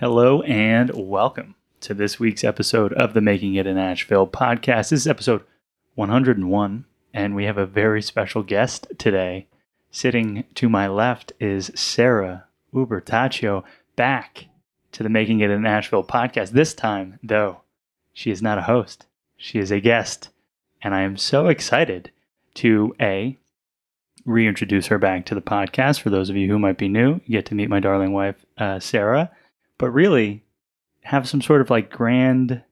Hello and welcome to this week's episode of the Making It in Asheville podcast. This is episode 101, and we have a very special guest today. Sitting to my left is Sarah Ubertaccio, back to the Making It in Asheville podcast. This time, though, she is not a host, she is a guest, and I am so excited to A, reintroduce her back to the podcast. For those of you who might be new, you get to meet my darling wife, uh, Sarah but really have some sort of like grand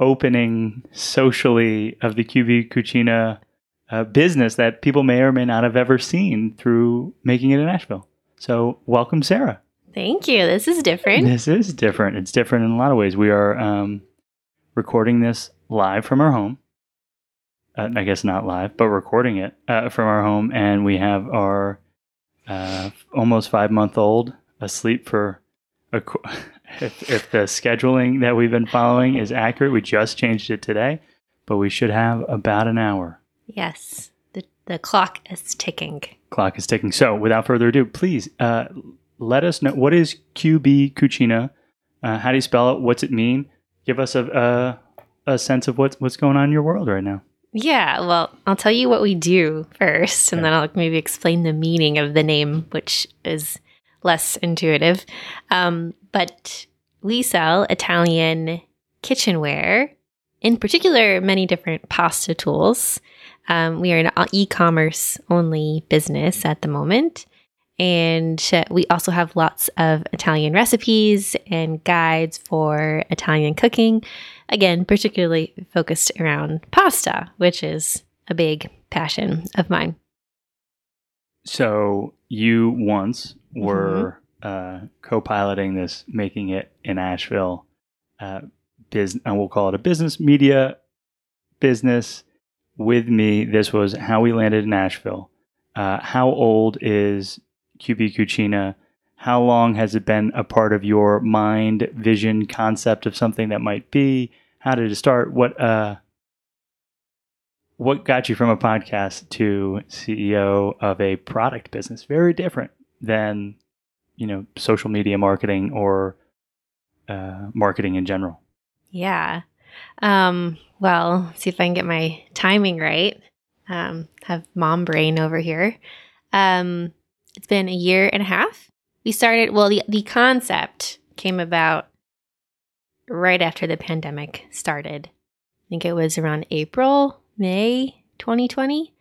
opening socially of the QB Cucina uh, business that people may or may not have ever seen through making it in Asheville. So, welcome, Sarah. Thank you. This is different. This is different. It's different in a lot of ways. We are um, recording this live from our home. Uh, I guess not live, but recording it uh, from our home. And we have our uh, almost five month old asleep for if, if the scheduling that we've been following is accurate, we just changed it today, but we should have about an hour. Yes, the the clock is ticking. Clock is ticking. So, without further ado, please uh, let us know what is QB Cucina. Uh, how do you spell it? What's it mean? Give us a, a a sense of what's what's going on in your world right now. Yeah, well, I'll tell you what we do first, and then I'll maybe explain the meaning of the name, which is less intuitive. Um, but we sell Italian kitchenware, in particular, many different pasta tools. Um, we are an e commerce only business at the moment. And we also have lots of Italian recipes and guides for Italian cooking. Again, particularly focused around pasta, which is a big passion of mine. So, you once were mm-hmm. uh, co-piloting this, making it in Asheville. Uh, business, and we'll call it a business media business with me. This was how we landed in Asheville. Uh, how old is QB Cucina? How long has it been a part of your mind, vision, concept of something that might be? How did it start? What uh, what got you from a podcast to CEO of a product business? Very different than you know social media marketing or uh, marketing in general. Yeah. Um, well, see if I can get my timing right. Um, have mom brain over here. Um, it's been a year and a half. We started. Well, the the concept came about right after the pandemic started. I think it was around April, May 2020.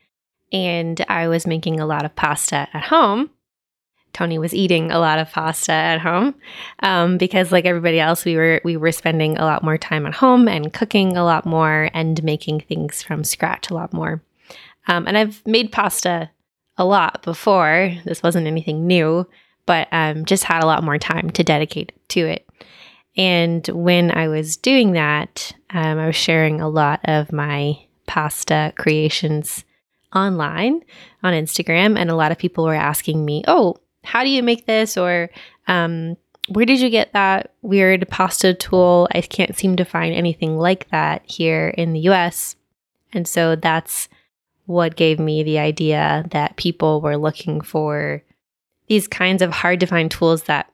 And I was making a lot of pasta at home Tony was eating a lot of pasta at home um, because, like everybody else, we were we were spending a lot more time at home and cooking a lot more and making things from scratch a lot more. Um, and I've made pasta a lot before. This wasn't anything new, but um, just had a lot more time to dedicate to it. And when I was doing that, um, I was sharing a lot of my pasta creations online on Instagram, and a lot of people were asking me, "Oh, how do you make this? Or um, where did you get that weird pasta tool? I can't seem to find anything like that here in the US. And so that's what gave me the idea that people were looking for these kinds of hard to find tools that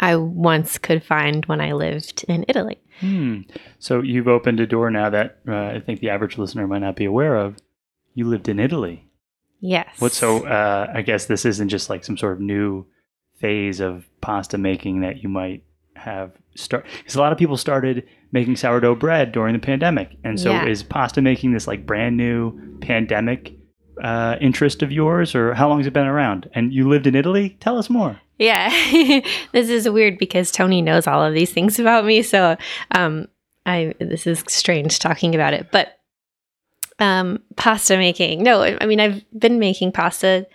I once could find when I lived in Italy. Hmm. So you've opened a door now that uh, I think the average listener might not be aware of. You lived in Italy. Yes. What so uh, I guess this isn't just like some sort of new phase of pasta making that you might have start because a lot of people started making sourdough bread during the pandemic. And so yeah. is pasta making this like brand new pandemic uh, interest of yours or how long has it been around? And you lived in Italy? Tell us more. Yeah. this is weird because Tony knows all of these things about me. So um, I this is strange talking about it. But um, pasta making. No, I mean I've been making pasta.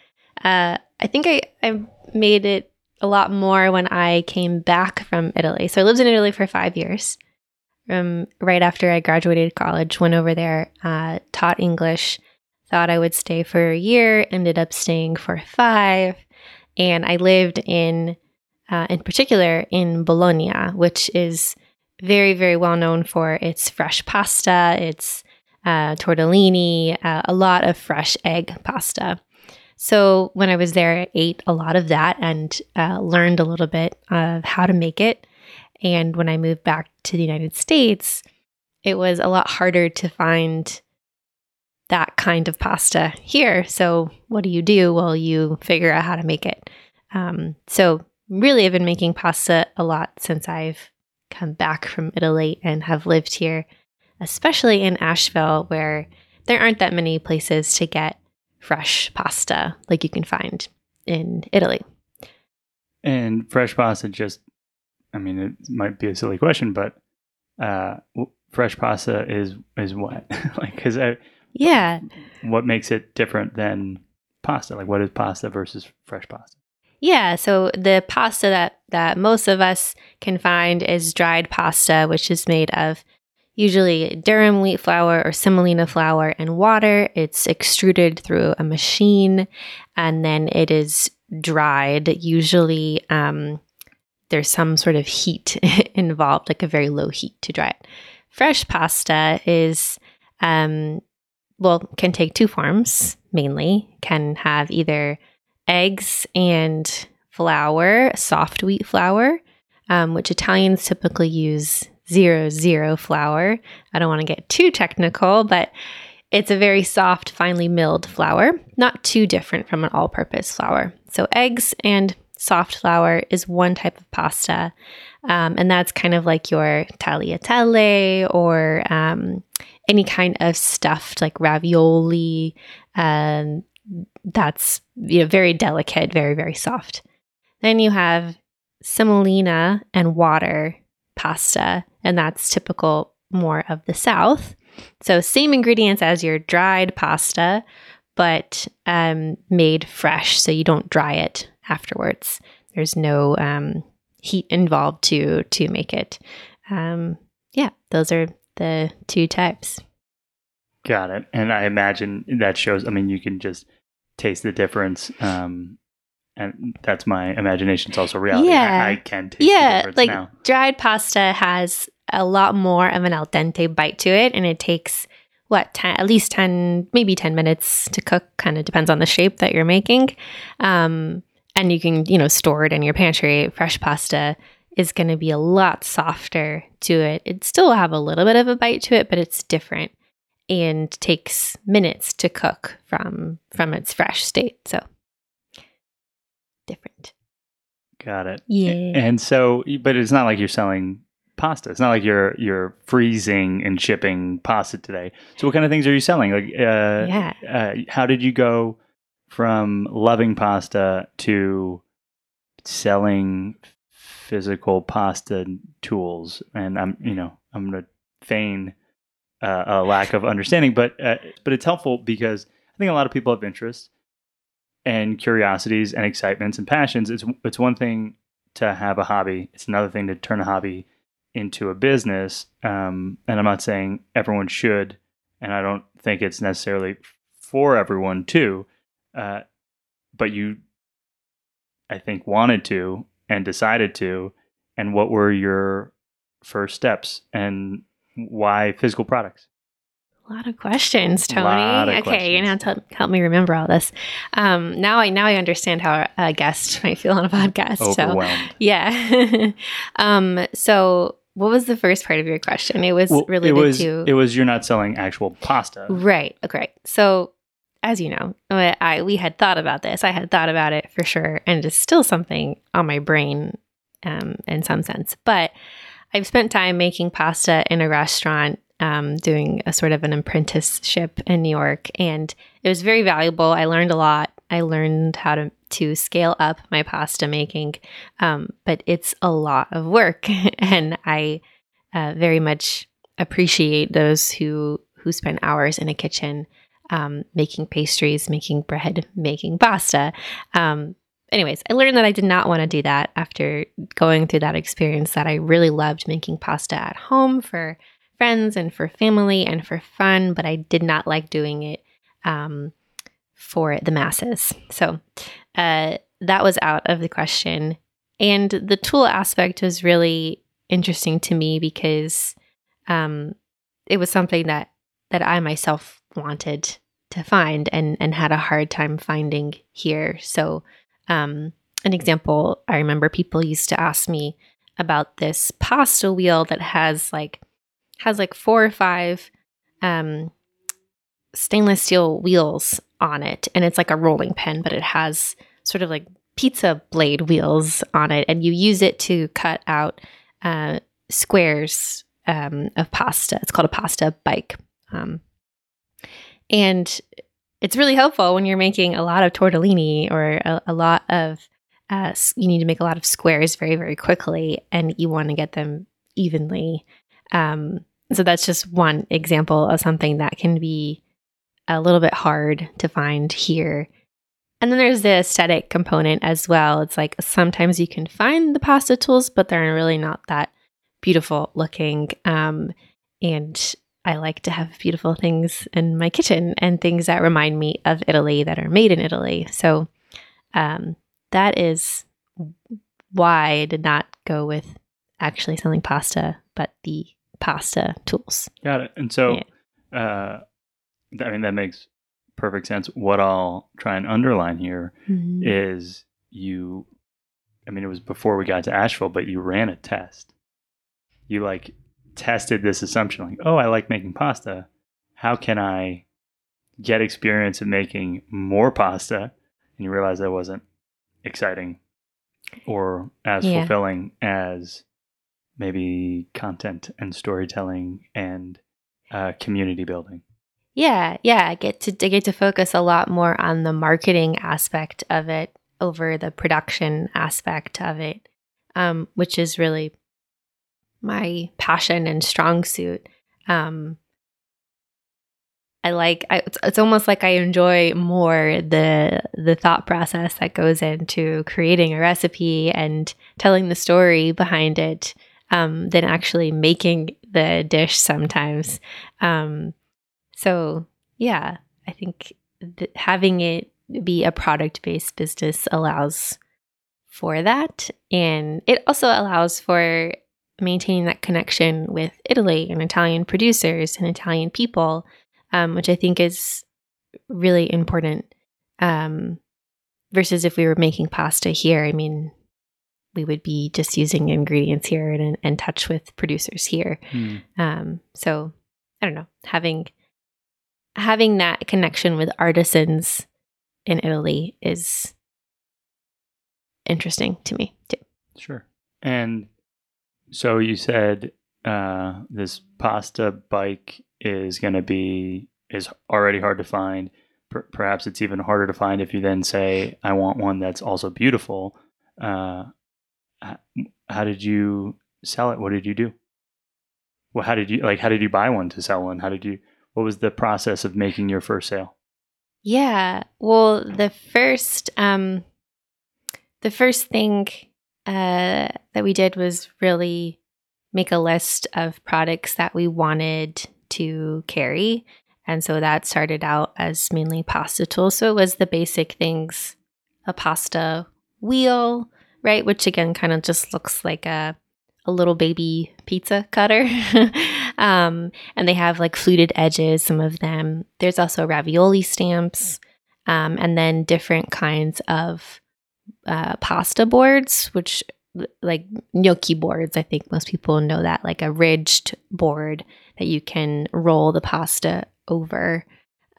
Uh, I think I I made it a lot more when I came back from Italy. So I lived in Italy for five years. Um, right after I graduated college, went over there, uh, taught English. Thought I would stay for a year. Ended up staying for five, and I lived in, uh, in particular, in Bologna, which is very very well known for its fresh pasta. It's uh, tortellini, uh, a lot of fresh egg pasta. So when I was there, I ate a lot of that and uh, learned a little bit of how to make it. And when I moved back to the United States, it was a lot harder to find that kind of pasta here. So, what do you do? Well, you figure out how to make it. Um, so, really, I've been making pasta a lot since I've come back from Italy and have lived here, especially in Asheville, where there aren't that many places to get fresh pasta like you can find in Italy. And fresh pasta just, I mean, it might be a silly question, but uh, fresh pasta is is what? like, because I, yeah, what makes it different than pasta? Like, what is pasta versus fresh pasta? Yeah, so the pasta that that most of us can find is dried pasta, which is made of usually durum wheat flour or semolina flour and water. It's extruded through a machine, and then it is dried. Usually, um, there's some sort of heat involved, like a very low heat to dry it. Fresh pasta is, um, well, can take two forms mainly. Can have either eggs and flour, soft wheat flour, um, which Italians typically use zero zero flour. I don't want to get too technical, but it's a very soft, finely milled flour, not too different from an all purpose flour. So, eggs and soft flour is one type of pasta. Um, and that's kind of like your tagliatelle or um, any kind of stuffed like ravioli. Um, that's you know, very delicate, very, very soft. Then you have semolina and water pasta, and that's typical more of the South. So, same ingredients as your dried pasta, but um, made fresh. So, you don't dry it afterwards. There's no um, heat involved to to make it. Um, yeah, those are the two types. Got it. And I imagine that shows. I mean, you can just taste the difference. Um, and that's my imagination. It's also reality. Yeah, I, I can taste. Yeah, like now. dried pasta has a lot more of an al dente bite to it, and it takes what 10, at least 10 maybe 10 minutes to cook kind of depends on the shape that you're making um, and you can you know store it in your pantry fresh pasta is going to be a lot softer to it it still have a little bit of a bite to it but it's different and takes minutes to cook from from its fresh state so different got it yeah and so but it's not like you're selling pasta. It's not like you're you're freezing and shipping pasta today. So what kind of things are you selling? Like, uh, yeah, uh, how did you go from loving pasta to selling physical pasta tools? And I'm you know I'm gonna feign uh, a lack of understanding, but uh, but it's helpful because I think a lot of people have interests and curiosities and excitements and passions. It's it's one thing to have a hobby. It's another thing to turn a hobby into a business. Um, and I'm not saying everyone should, and I don't think it's necessarily for everyone too. Uh, but you, I think, wanted to and decided to. And what were your first steps and why physical products? A lot of questions, Tony. Of okay, questions. you're gonna to help me remember all this. Um, now I now I understand how a guest might feel on a podcast. Overwhelmed. So, yeah. um, so what was the first part of your question? It was well, related it was, to. It was you're not selling actual pasta, right? Okay, so as you know, I we had thought about this. I had thought about it for sure, and it's still something on my brain, um, in some sense. But I've spent time making pasta in a restaurant, um, doing a sort of an apprenticeship in New York, and it was very valuable. I learned a lot. I learned how to to scale up my pasta making, um, but it's a lot of work, and I uh, very much appreciate those who who spend hours in a kitchen um, making pastries, making bread, making pasta. Um, anyways, I learned that I did not want to do that after going through that experience. That I really loved making pasta at home for friends and for family and for fun, but I did not like doing it um, for the masses. So uh, that was out of the question. And the tool aspect was really interesting to me because um, it was something that that I myself wanted to find and and had a hard time finding here. So, um, an example, I remember people used to ask me about this pasta wheel that has like has like four or five um, stainless steel wheels on it, and it's like a rolling pin, but it has sort of like pizza blade wheels on it, and you use it to cut out uh, squares um, of pasta. It's called a pasta bike, um, and it's really helpful when you're making a lot of tortellini or a, a lot of uh, you need to make a lot of squares very very quickly, and you want to get them evenly. Um, so that's just one example of something that can be a little bit hard to find here. And then there's the aesthetic component as well. It's like sometimes you can find the pasta tools, but they're really not that beautiful looking. Um, and I like to have beautiful things in my kitchen and things that remind me of Italy that are made in Italy. So um, that is why I did not go with actually selling pasta, but the pasta tools. Got it. And so, yeah. uh, I mean, that makes perfect sense. What I'll try and underline here mm-hmm. is you, I mean, it was before we got to Asheville, but you ran a test. You like tested this assumption like, oh, I like making pasta. How can I get experience in making more pasta? And you realize that wasn't exciting or as yeah. fulfilling as maybe content and storytelling and uh, community building. Yeah, yeah, I get to I get to focus a lot more on the marketing aspect of it over the production aspect of it, um, which is really my passion and strong suit. Um, I like I, it's, it's almost like I enjoy more the the thought process that goes into creating a recipe and telling the story behind it um, than actually making the dish sometimes. Um, so, yeah, I think th- having it be a product based business allows for that. And it also allows for maintaining that connection with Italy and Italian producers and Italian people, um, which I think is really important. Um, versus if we were making pasta here, I mean, we would be just using ingredients here and in touch with producers here. Mm. Um, so I don't know, having having that connection with artisans in Italy is interesting to me too. Sure. And so you said uh, this pasta bike is going to be is already hard to find. Per- perhaps it's even harder to find if you then say, "I want one that's also beautiful." Uh, how did you sell it? What did you do? Well, how did you like? How did you buy one to sell one? How did you? What was the process of making your first sale? Yeah. Well, the first, um, the first thing uh, that we did was really make a list of products that we wanted to carry. And so that started out as mainly pasta tools. So it was the basic things a pasta wheel, right? Which again kind of just looks like a a little baby pizza cutter. um, and they have like fluted edges, some of them. There's also ravioli stamps, um, and then different kinds of uh, pasta boards, which like gnocchi boards. I think most people know that, like a ridged board that you can roll the pasta over.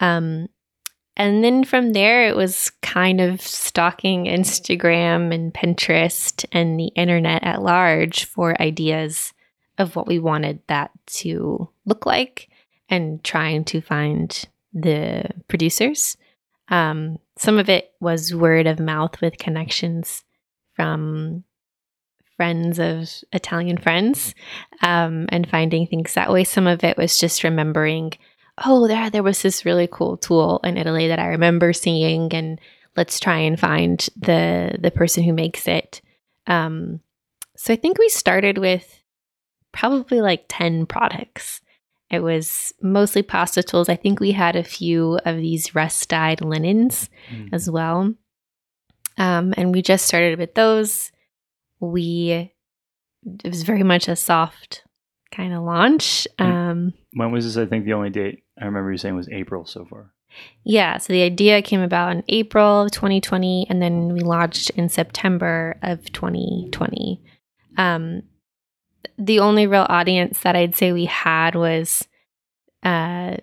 Um, and then from there, it was kind of stalking Instagram and Pinterest and the internet at large for ideas of what we wanted that to look like and trying to find the producers. Um, some of it was word of mouth with connections from friends of Italian friends um, and finding things that way. Some of it was just remembering oh, there, there was this really cool tool in Italy that I remember seeing, and let's try and find the the person who makes it. Um, so I think we started with probably like ten products. It was mostly pasta tools. I think we had a few of these rust dyed linens mm. as well. Um, and we just started with those. We it was very much a soft kind of launch. Um, when was this? I think the only date I remember you saying it was April so far. Yeah, so the idea came about in April of 2020, and then we launched in September of 2020. Um, the only real audience that I'd say we had was uh,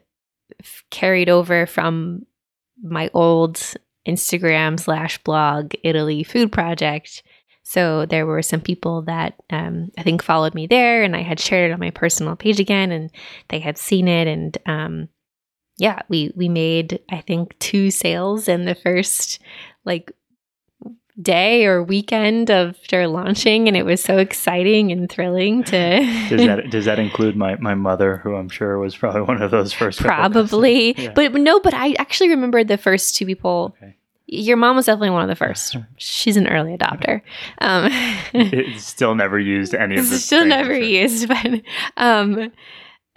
f- carried over from my old Instagram slash blog Italy Food Project. So there were some people that um, I think followed me there, and I had shared it on my personal page again, and they had seen it, and um, yeah, we we made I think two sales in the first like day or weekend after launching and it was so exciting and thrilling to does that does that include my my mother who i'm sure was probably one of those first probably. Yeah. but no but i actually remember the first two people okay your mom was definitely one of the first. She's an early adopter. Um it's still never used any of this still never used but um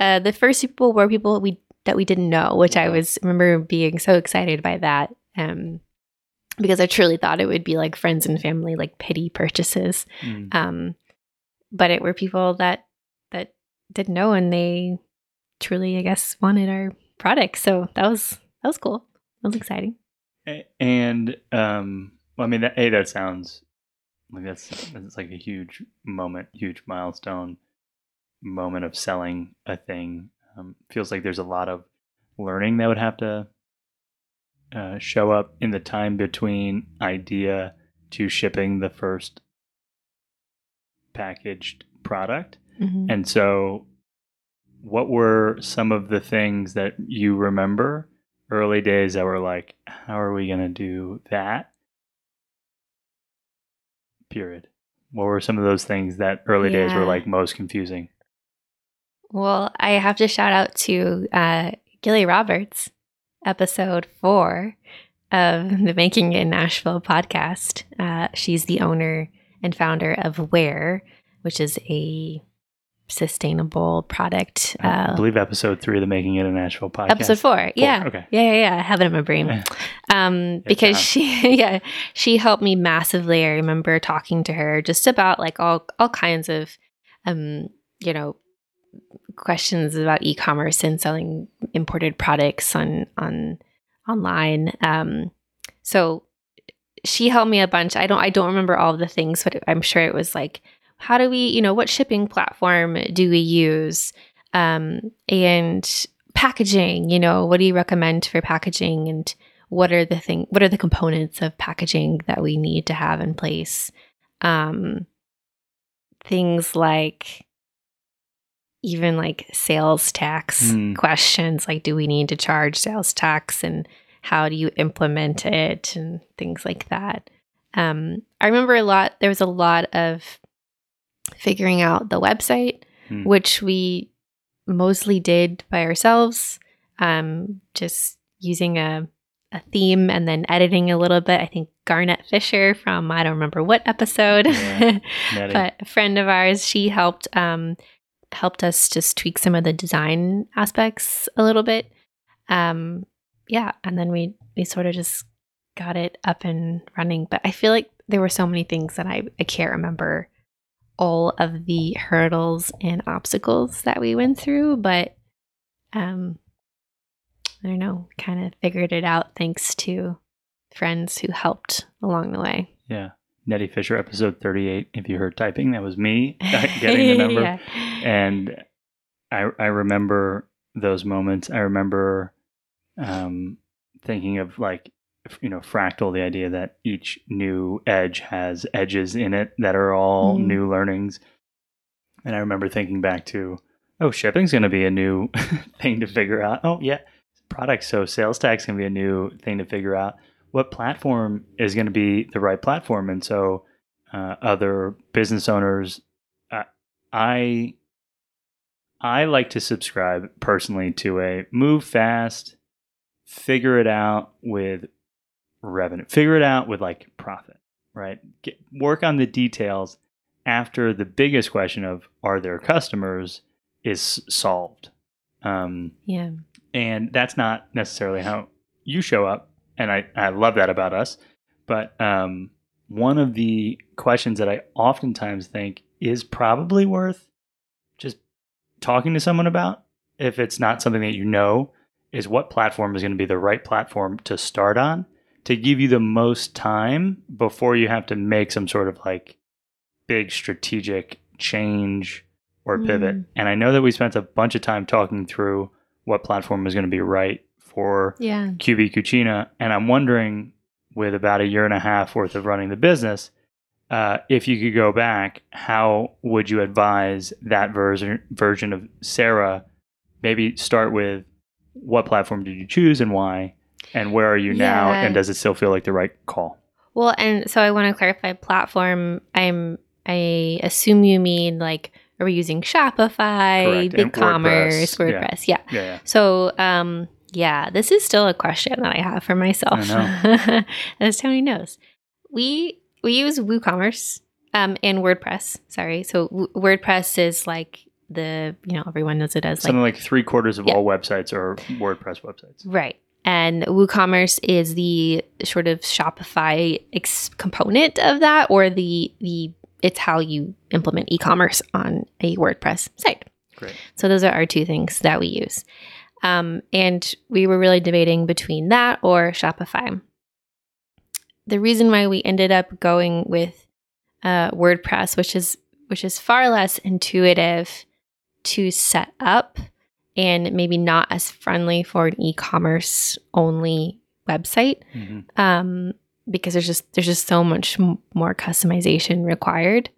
uh the first people were people we that we didn't know which i was remember being so excited by that um because i truly thought it would be like friends and family like pity purchases. Mm. um but it were people that that didn't know and they truly i guess wanted our product. So that was that was cool. That was exciting and um well, i mean that a that sounds like that's that's like a huge moment huge milestone moment of selling a thing um, feels like there's a lot of learning that would have to uh, show up in the time between idea to shipping the first packaged product Mhm. and so what were some of the things that you remember early days that were like, how are we going to do that? Period. What were some of those things that early days were like most confusing? well i have to shout out to uh gilly roberts episode four of the making in Asheville podcast uh she's the owner and founder of where which is a sustainable product I uh believe episode three of the Making It in Asheville podcast. episode four. Yeah. Okay. Yeah, yeah, yeah. I have it in my brain. Um, because she yeah, she helped me massively. I remember talking to her just about like all all kinds of um, you know, questions about e-commerce and selling imported products on on online. Um so she helped me a bunch. I don't I don't remember all of the things, but I'm sure it was like how do we, you know, what shipping platform do we use? Um, and packaging, you know, what do you recommend for packaging and what are the thing what are the components of packaging that we need to have in place? Um, things like even like sales tax Hmm. questions like do we need to charge sales tax and how do you implement it and things like that um, i remember a lot there was a lot of figuring out the website Hmm. which we mostly did by ourselves um, just using a, a theme and then editing a little bit i think garnet fisher from i don't remember what episode Yeah. But a friend of ours she helped um helped us just tweak some of the design aspects a little bit um yeah and then we we sort of just got it up and running but i feel like there were so many things that i i can't remember all of the hurdles and obstacles that we went through but um i don't know kind of figured it out thanks to friends who helped along the way yeah. Nettie Fisher, episode 38. If you heard typing, that was me getting the number. Yeah. and I I remember those moments. I remember um, thinking of like you know fractal, the idea that each new edge has edges in it that are all Mhm. new learnings. And I remember thinking back to oh, shipping's going to be a new thing to figure out. Oh yeah, products. So sales tax can be a new thing to figure out. What platform is going to be the right platform? And so uh, other business owners, uh, I I like to subscribe personally to a move fast, figure it out with revenue, figure it out with like profit, right? Get, work on the details after the biggest question of are there customers is solved. Um, yeah and that's not necessarily how you show up and i, I love that about us but um, one of the questions that i oftentimes think is probably worth just talking to someone about if it's not something that you know is what platform is going to be the right platform to start on to give you the most time before you have to make some sort of like big strategic change or pivot. Mm. And I know that we spent a bunch of time talking through what platform was going to be right for Yeah. QB Cucina. And I'm wondering, with about a year and a half worth of running the business, uh, if you could go back, how would you advise that version version of Sarah? Maybe start with what platform did you choose and why, and where are you now, Yeah. and does it still feel like the right call? Well, and so I want to clarify platform. I'm I assume you mean like are we using Shopify, Correct, BigCommerce, WordPress, yeah. WordPress? Yeah. Yeah, yeah. So, um, yeah, this is still a question that I have for myself. As Tony knows, we we use WooCommerce um, and WordPress. Sorry, so w- WordPress is like the you know everyone knows it as like Something like three quarters of Yeah. all websites are WordPress websites. Right. And WooCommerce is the sort of Shopify ex- component of that, or the the it's how you implement e-commerce on a WordPress site. Great. So those are our two things that we use. Um, and we were really debating between that or Shopify. The reason why we ended up going with uh, WordPress, which is which is far less intuitive to set up and maybe not as friendly for an e-commerce only website Mhm. um, because there's just there's just so much m- more customization required.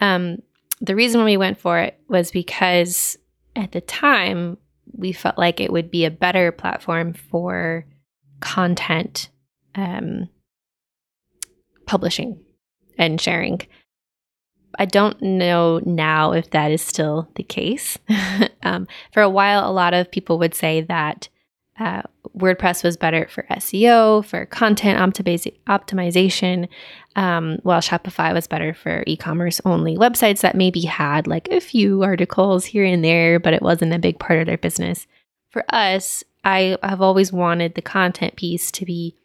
Um, the reason we went for it was because at the time we felt like it would be a better platform for content um, publishing and sharing. I don't know now if that is still the case. um, for a while, a lot of people would say that uh, WordPress was better for SEO, for content optimiza- optimization, um, while Shopify was better for e commerce only websites that maybe had like a few articles here and there, but it wasn't a big part of their business. For us, I have always wanted the content piece to be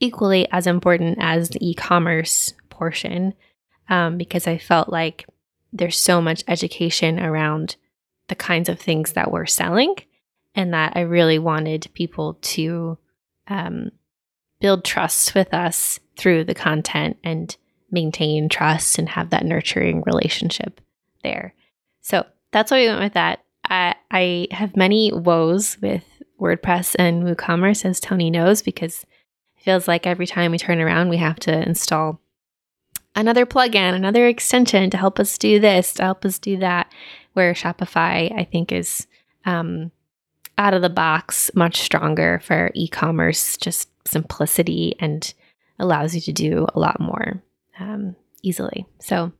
equally as important as the e commerce portion um, because I felt like there's so much education around the kinds of things that we're selling, and that I really wanted people to um, build trust with us through the content and maintain trust and have that nurturing relationship there. So that's why we went with that. I, I have many woes with WordPress and WooCommerce, as Tony knows, because it feels like every time we turn around, we have to install another plugin, another extension to help us do this, to help us do that. Where Shopify, I think, is um, out of the box much stronger for e commerce, just simplicity and allows you to do a lot more um, easily. So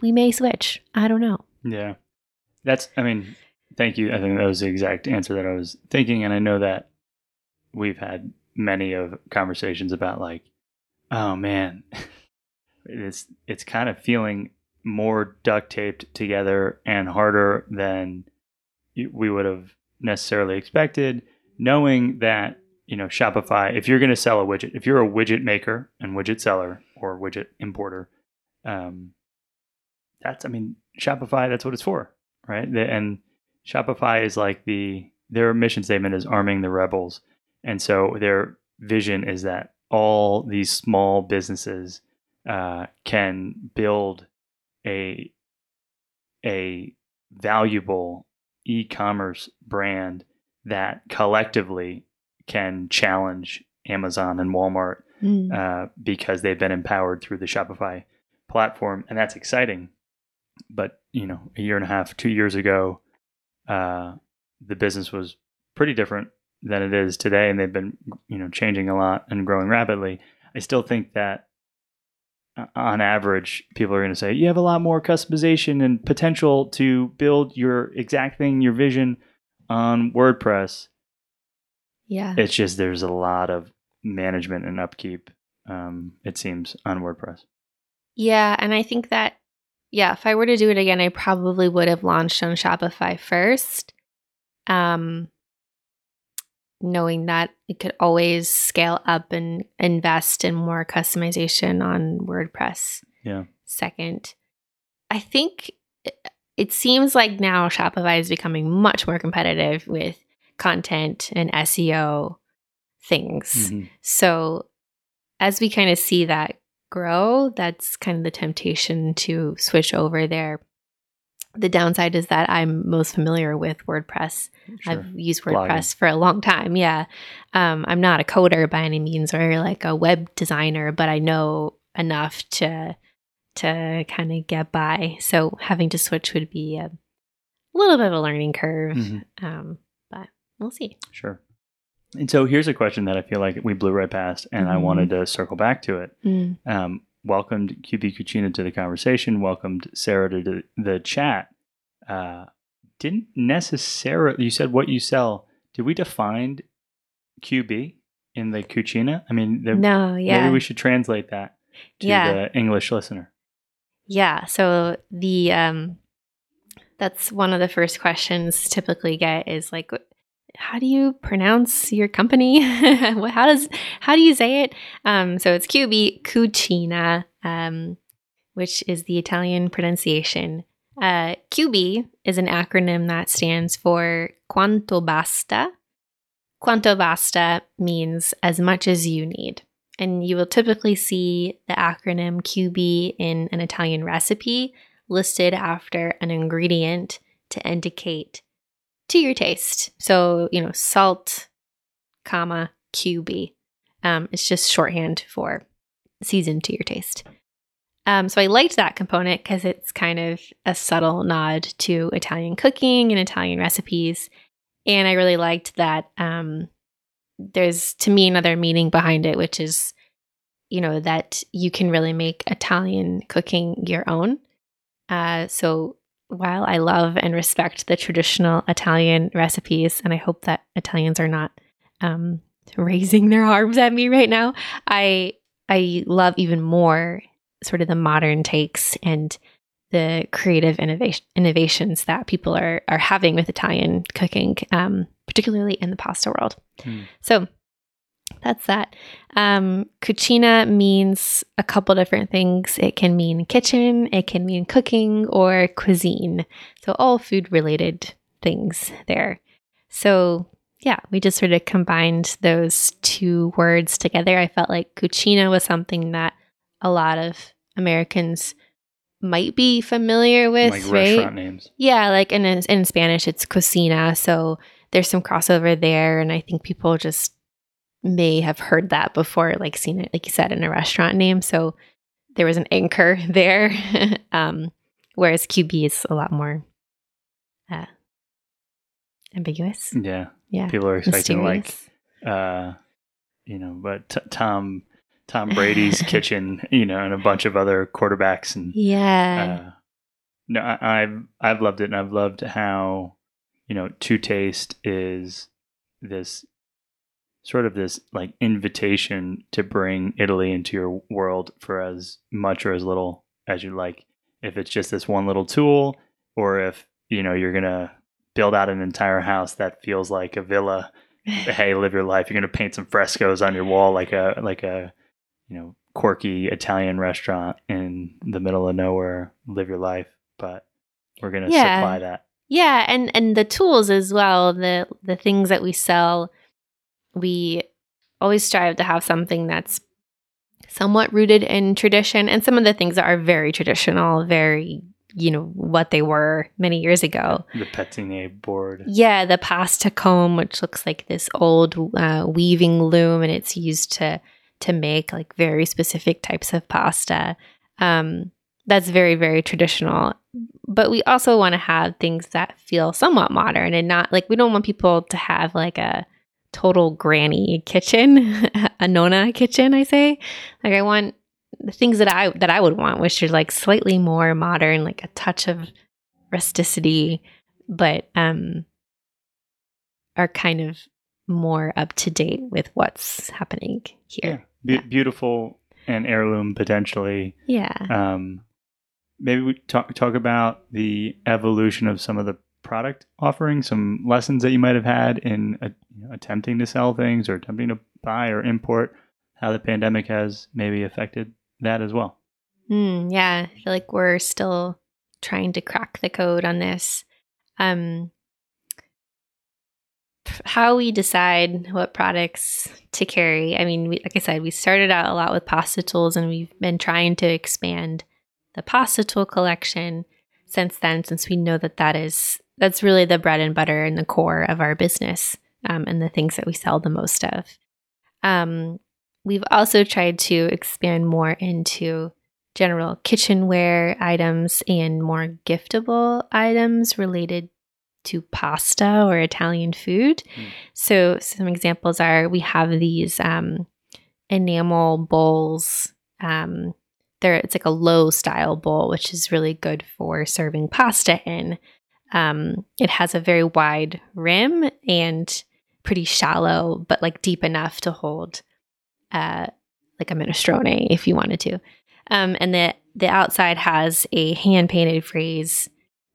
we may switch. I don't know. Yeah. That's, I mean, thank you. I think that was the exact answer that I was thinking. And I know that we've had many of conversations about like, oh man, it's, it's kind of feeling more duct taped together and harder than we would have necessarily expected, knowing that, you know, Shopify, if you're going to sell a widget, if you're a widget maker and widget seller or widget importer, um, that's, I mean, Shopify, that's what it's for, right? And Shopify is like the, their mission statement is arming the rebels. And so their vision is that all these small businesses uh, can build a, a valuable e-commerce brand that collectively can challenge Amazon and Walmart Mm. uh, because they've been empowered through the Shopify platform, and that's exciting. But you know, a year and a half, two years ago, uh, the business was pretty different than it is today, and they've been you know changing a lot and growing rapidly. I still think that on average, people are going to say you have a lot more customization and potential to build your exact thing, your vision on WordPress Yeah. it's just there's a lot of management and upkeep um, it seems on wordpress Yeah, and I think that yeah, if I were to do it again, I probably would have launched on Shopify first. Um knowing that it could always scale up and invest in more customization on WordPress. Yeah. Second. I think it- seems like now Shopify is becoming much more competitive with content and SEO things. Mhm. So, as we kind of see that grow, that's kind of the temptation to switch over there. The downside is that I'm most familiar with WordPress. Sure. I've used Blogging. WordPress for a long time. Yeah. Um, I'm not a coder by any means or like a web designer, but I know enough to to kind of get by. So having to switch would be a little bit of a learning curve. Mhm. Um, but we'll see. Sure. And so here's a question that I feel like we blew right past, and I Mhm. wanted to circle back to it. Mm. Um, welcomed QB Cucina to the conversation. Welcomed Sarah to the, the chat. Uh, didn't necessarily. You said what you sell. Did we define QB in the Cucina? I mean, the, No, yeah. maybe we should translate that to Yeah. the English listener. Yeah. So the um that's one of the first questions typically get is like how do you pronounce your company? How does how do you say it? Um so it's QB Cucina, um, which is the Italian pronunciation. Uh, QB is an acronym that stands for Quanto Basta. Quanto Basta means as much as you need. And you will typically see the acronym QB in an Italian recipe listed after an ingredient to indicate to your taste. So, you know, salt, comma, QB. Um, it's just shorthand for seasoned to your taste. Um, so I liked that component because it's kind of a subtle nod to Italian cooking and Italian recipes. And I really liked that um, there's, to me, another meaning behind it, which is, you know, that you can really make Italian cooking your own. Uh, so while I love and respect the traditional Italian recipes, and I hope that Italians are not um, raising their arms at me right now, I I love even more sort of the modern takes and the creative innovation, innovations that people are are having with Italian cooking, um, particularly in the pasta world. Hmm. So that's that. Um, cucina means a couple different things. It can mean kitchen, it can mean cooking, or cuisine. So all food related things there. So yeah, we just sort of combined those two words together. I felt like cucina was something that a lot of Americans might be familiar with, like right? names. Yeah, like in in Spanish it's cocina, so there's some crossover there, and I think people just may have heard that before, like seen it, like you said, in a restaurant name. So there was an anchor there, um, whereas QB is a lot more uh, ambiguous. Yeah. Yeah, People are expecting like uh, you know, but t- Tom Tom Brady's kitchen, you know, and a bunch of other quarterbacks and yeah, uh, no, I, I've I've loved it, and I've loved how you know, to taste is this sort of this like invitation to bring Italy into your world for as much or as little as you like. If it's just this one little tool, or if you know you're gonna build out an entire house that feels like a villa hey, live your life. You're gonna paint some frescoes on your wall like a like a you know quirky Italian restaurant in the middle of nowhere. Live your life, but we're gonna Yeah. supply that. Yeah, and and the tools as well, the the things that we sell, we always strive to have something that's somewhat rooted in tradition and some of the things that are very traditional, very, you know, what they were many years ago. The pettine board. Yeah, the pasta comb, which looks like this old uh, weaving loom, and it's used to to make like very specific types of pasta. Um, that's very very traditional. But we also want to have things that feel somewhat modern and not like we don't want people to have like a total granny kitchen, a nonna kitchen. I say, like I want the things that I that I would want, which are like slightly more modern, like a touch of rusticity, but um are kind of more up to date with what's happening here. Be- Yeah. Beautiful and heirloom potentially. Yeah. Um, maybe we talk talk about the evolution of some of the product offering, some lessons that you might have had in uh, attempting to sell things or attempting to buy or import. How the pandemic has maybe affected that as well. Mm, yeah, I feel like we're still trying to crack the code on this. Um, how we decide what products to carry. I mean, we, like I said, we started out a lot with pasta tools, and we've been trying to expand the pasta tool collection. since then, since we know that that is that's really the bread and butter and the core of our business um, and the things that we sell the most of. Um, we've also tried to expand more into general kitchenware items and more giftable items related to pasta or Italian food. Mm. So, some examples are we have these um, enamel bowls. Um, there, it's like a low style bowl, which is really good for serving pasta in. Um, it has a very wide rim and pretty shallow, but like deep enough to hold uh, like a minestrone if you wanted to. Um, and the the outside has a hand painted phrase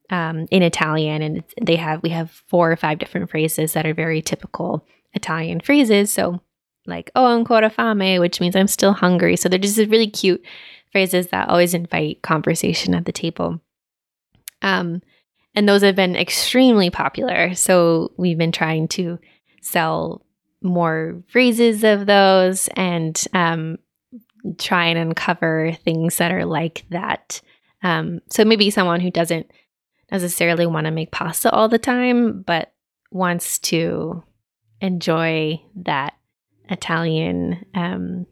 um, in Italian, and they have we have four or five different phrases that are very typical Italian phrases. So like "Oh ancora fame," which means I'm still hungry. So they're just really cute phrases that always invite conversation at the table. Um, and those have been extremely popular. So we've been trying to sell more phrases of those and um, try and uncover things that are like that. Um, so maybe someone who doesn't necessarily want to make pasta all the time, but wants to enjoy that Italian um,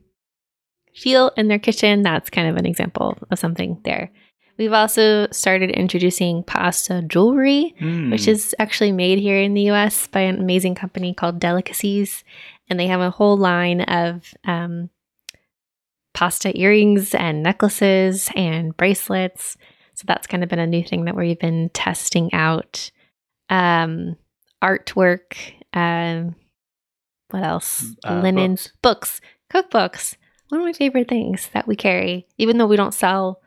feel in their kitchen. That's kind of an example of something there. We've also started introducing pasta jewelry, mm. which is actually made here in the US by an amazing company called Delicacies. And they have a whole line of um, pasta earrings and necklaces and bracelets. So that's kind of been a new thing that we've been testing out. Um, artwork, um, what else? Mm, uh, Linens, books. books, cookbooks. One of my favorite things that we carry, even though we don't sell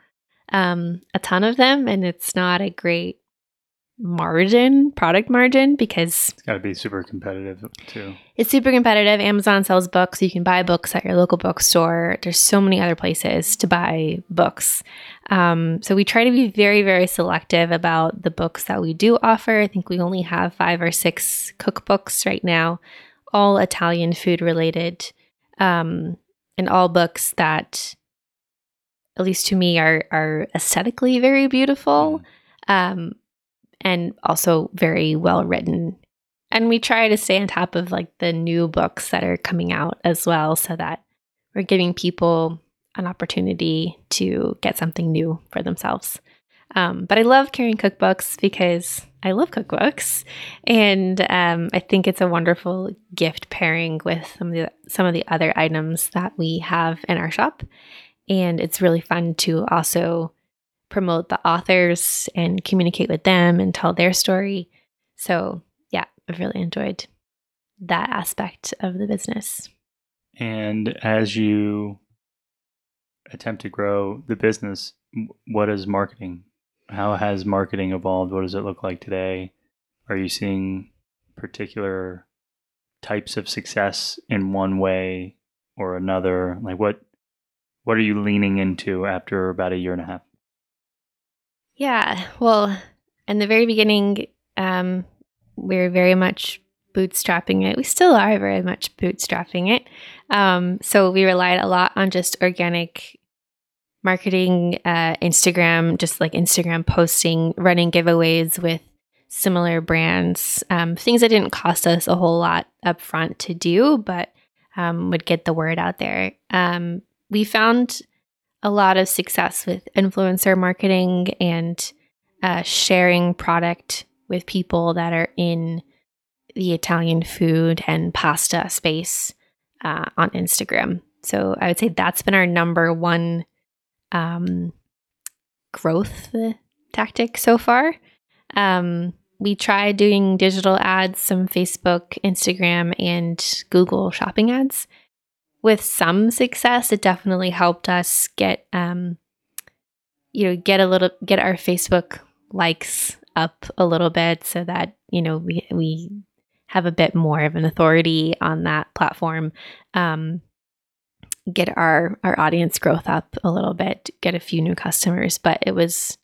um, a ton of them and it's not a great margin, product margin, because it's got to be super competitive too. It's super competitive. Amazon sells books. You can buy books at your local bookstore. There's so many other places to buy books. Um, so we try to be very, very selective about the books that we do offer. I think we only have five or six cookbooks right now, all Italian food related, um, and all books that, at least to me, are are aesthetically very beautiful. Mm. Um, and also very well written. And we try to stay on top of like the new books that are coming out as well so that we're giving people an opportunity to get something new for themselves. Um, but I love carrying cookbooks because I love cookbooks, and um, I think it's a wonderful gift pairing with some of the some of the other items that we have in our shop. And it's really fun to also promote the authors and communicate with them and tell their story. So, yeah, I've really enjoyed that aspect of the business. And as you attempt to grow the business, what is marketing? How has marketing evolved? What does it look like today? Are you seeing particular types of success in one way or another? Like what what are you leaning into after about a year and a half? Yeah. Well, in the very beginning, um, we are very much bootstrapping it. We still are very much bootstrapping it. Um, so we relied a lot on just organic marketing, uh, Instagram, just like Instagram posting, running giveaways with similar brands, um, things that didn't cost us a whole lot upfront to do, but um, would get the word out there. Um, we found a lot of success with influencer marketing and uh, sharing product with people that are in the Italian food and pasta space uh, on Instagram. So I would say that's been our number one um, growth tactic so far. Um, we tried doing digital ads, some Facebook, Instagram, and Google shopping ads with some success, it definitely helped us get um, you know get a little get our Facebook likes up a little bit so that you know we we have a bit more of an authority on that platform. Um, get our our audience growth up a little bit, get a few new customers, but it was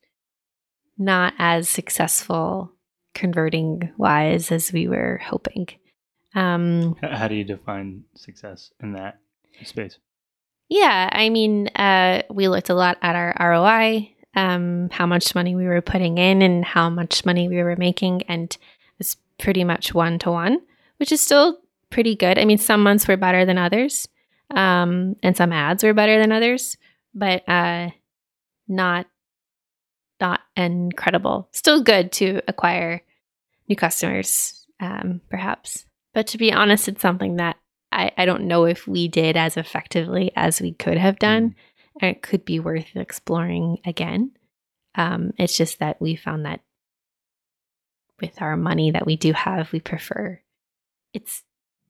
not as successful converting wise as we were hoping. Um, How do you define success in that space? Yeah, I mean, uh, we looked a lot at our ROI. um, how much money we were putting in and how much money we were making, and it's pretty much one to one, which is still pretty good. I mean, some months were better than others, um, and some ads were better than others, but uh, not not incredible. Still good to acquire new customers, um, perhaps. But to be honest, it's something that I, I don't know if we did as effectively as we could have done. And it could be worth exploring again. Um, it's just that we found that with our money that we do have, we prefer it's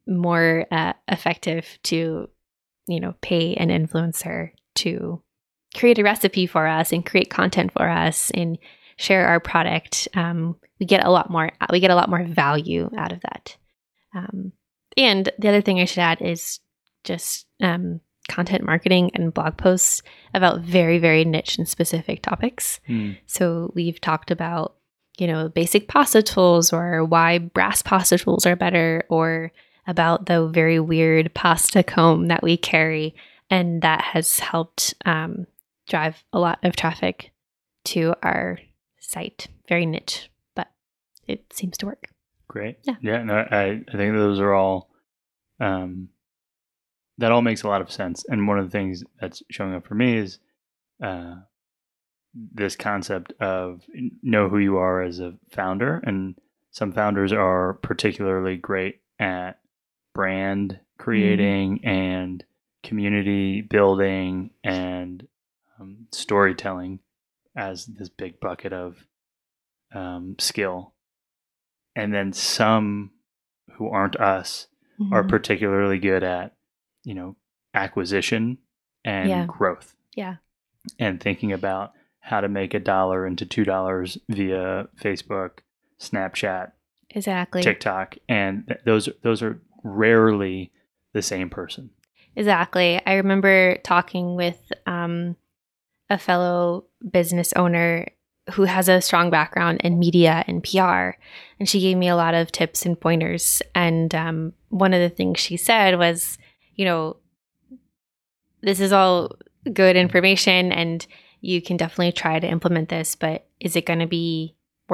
more uh, effective to, you know, pay an influencer to create a recipe for us and create content for us and share our product. Um, we get a lot more. We get a lot more value out of that. Um, and the other thing I should add is just um, content marketing and blog posts about very, very niche and specific topics. Mm. So we've talked about, you know, basic pasta tools or why brass pasta tools are better or about the very weird pasta comb that we carry. And that has helped um, drive a lot of traffic to our site. Very niche, but it seems to work. Great. Yeah. Yeah. No, I, I think those are all, um, that all makes a lot of sense. And one of the things that's showing up for me is, uh, this concept of know who you are as a founder. And some founders are particularly great at brand creating and community building and um, storytelling as this big bucket of um, skill. And then some who aren't us are Mhm. particularly good at, you know, acquisition and Yeah. growth yeah. and thinking about how to make a dollar into two dollars via Facebook, Snapchat, Exactly. TikTok, and th- those those are rarely the same person. Exactly. I remember talking with um, a fellow business owner who has a strong background in media and PR, and she gave me a lot of tips and pointers. And um, one of the things she said was, you know, this is all good information, and you can definitely try to implement this, but is it going to be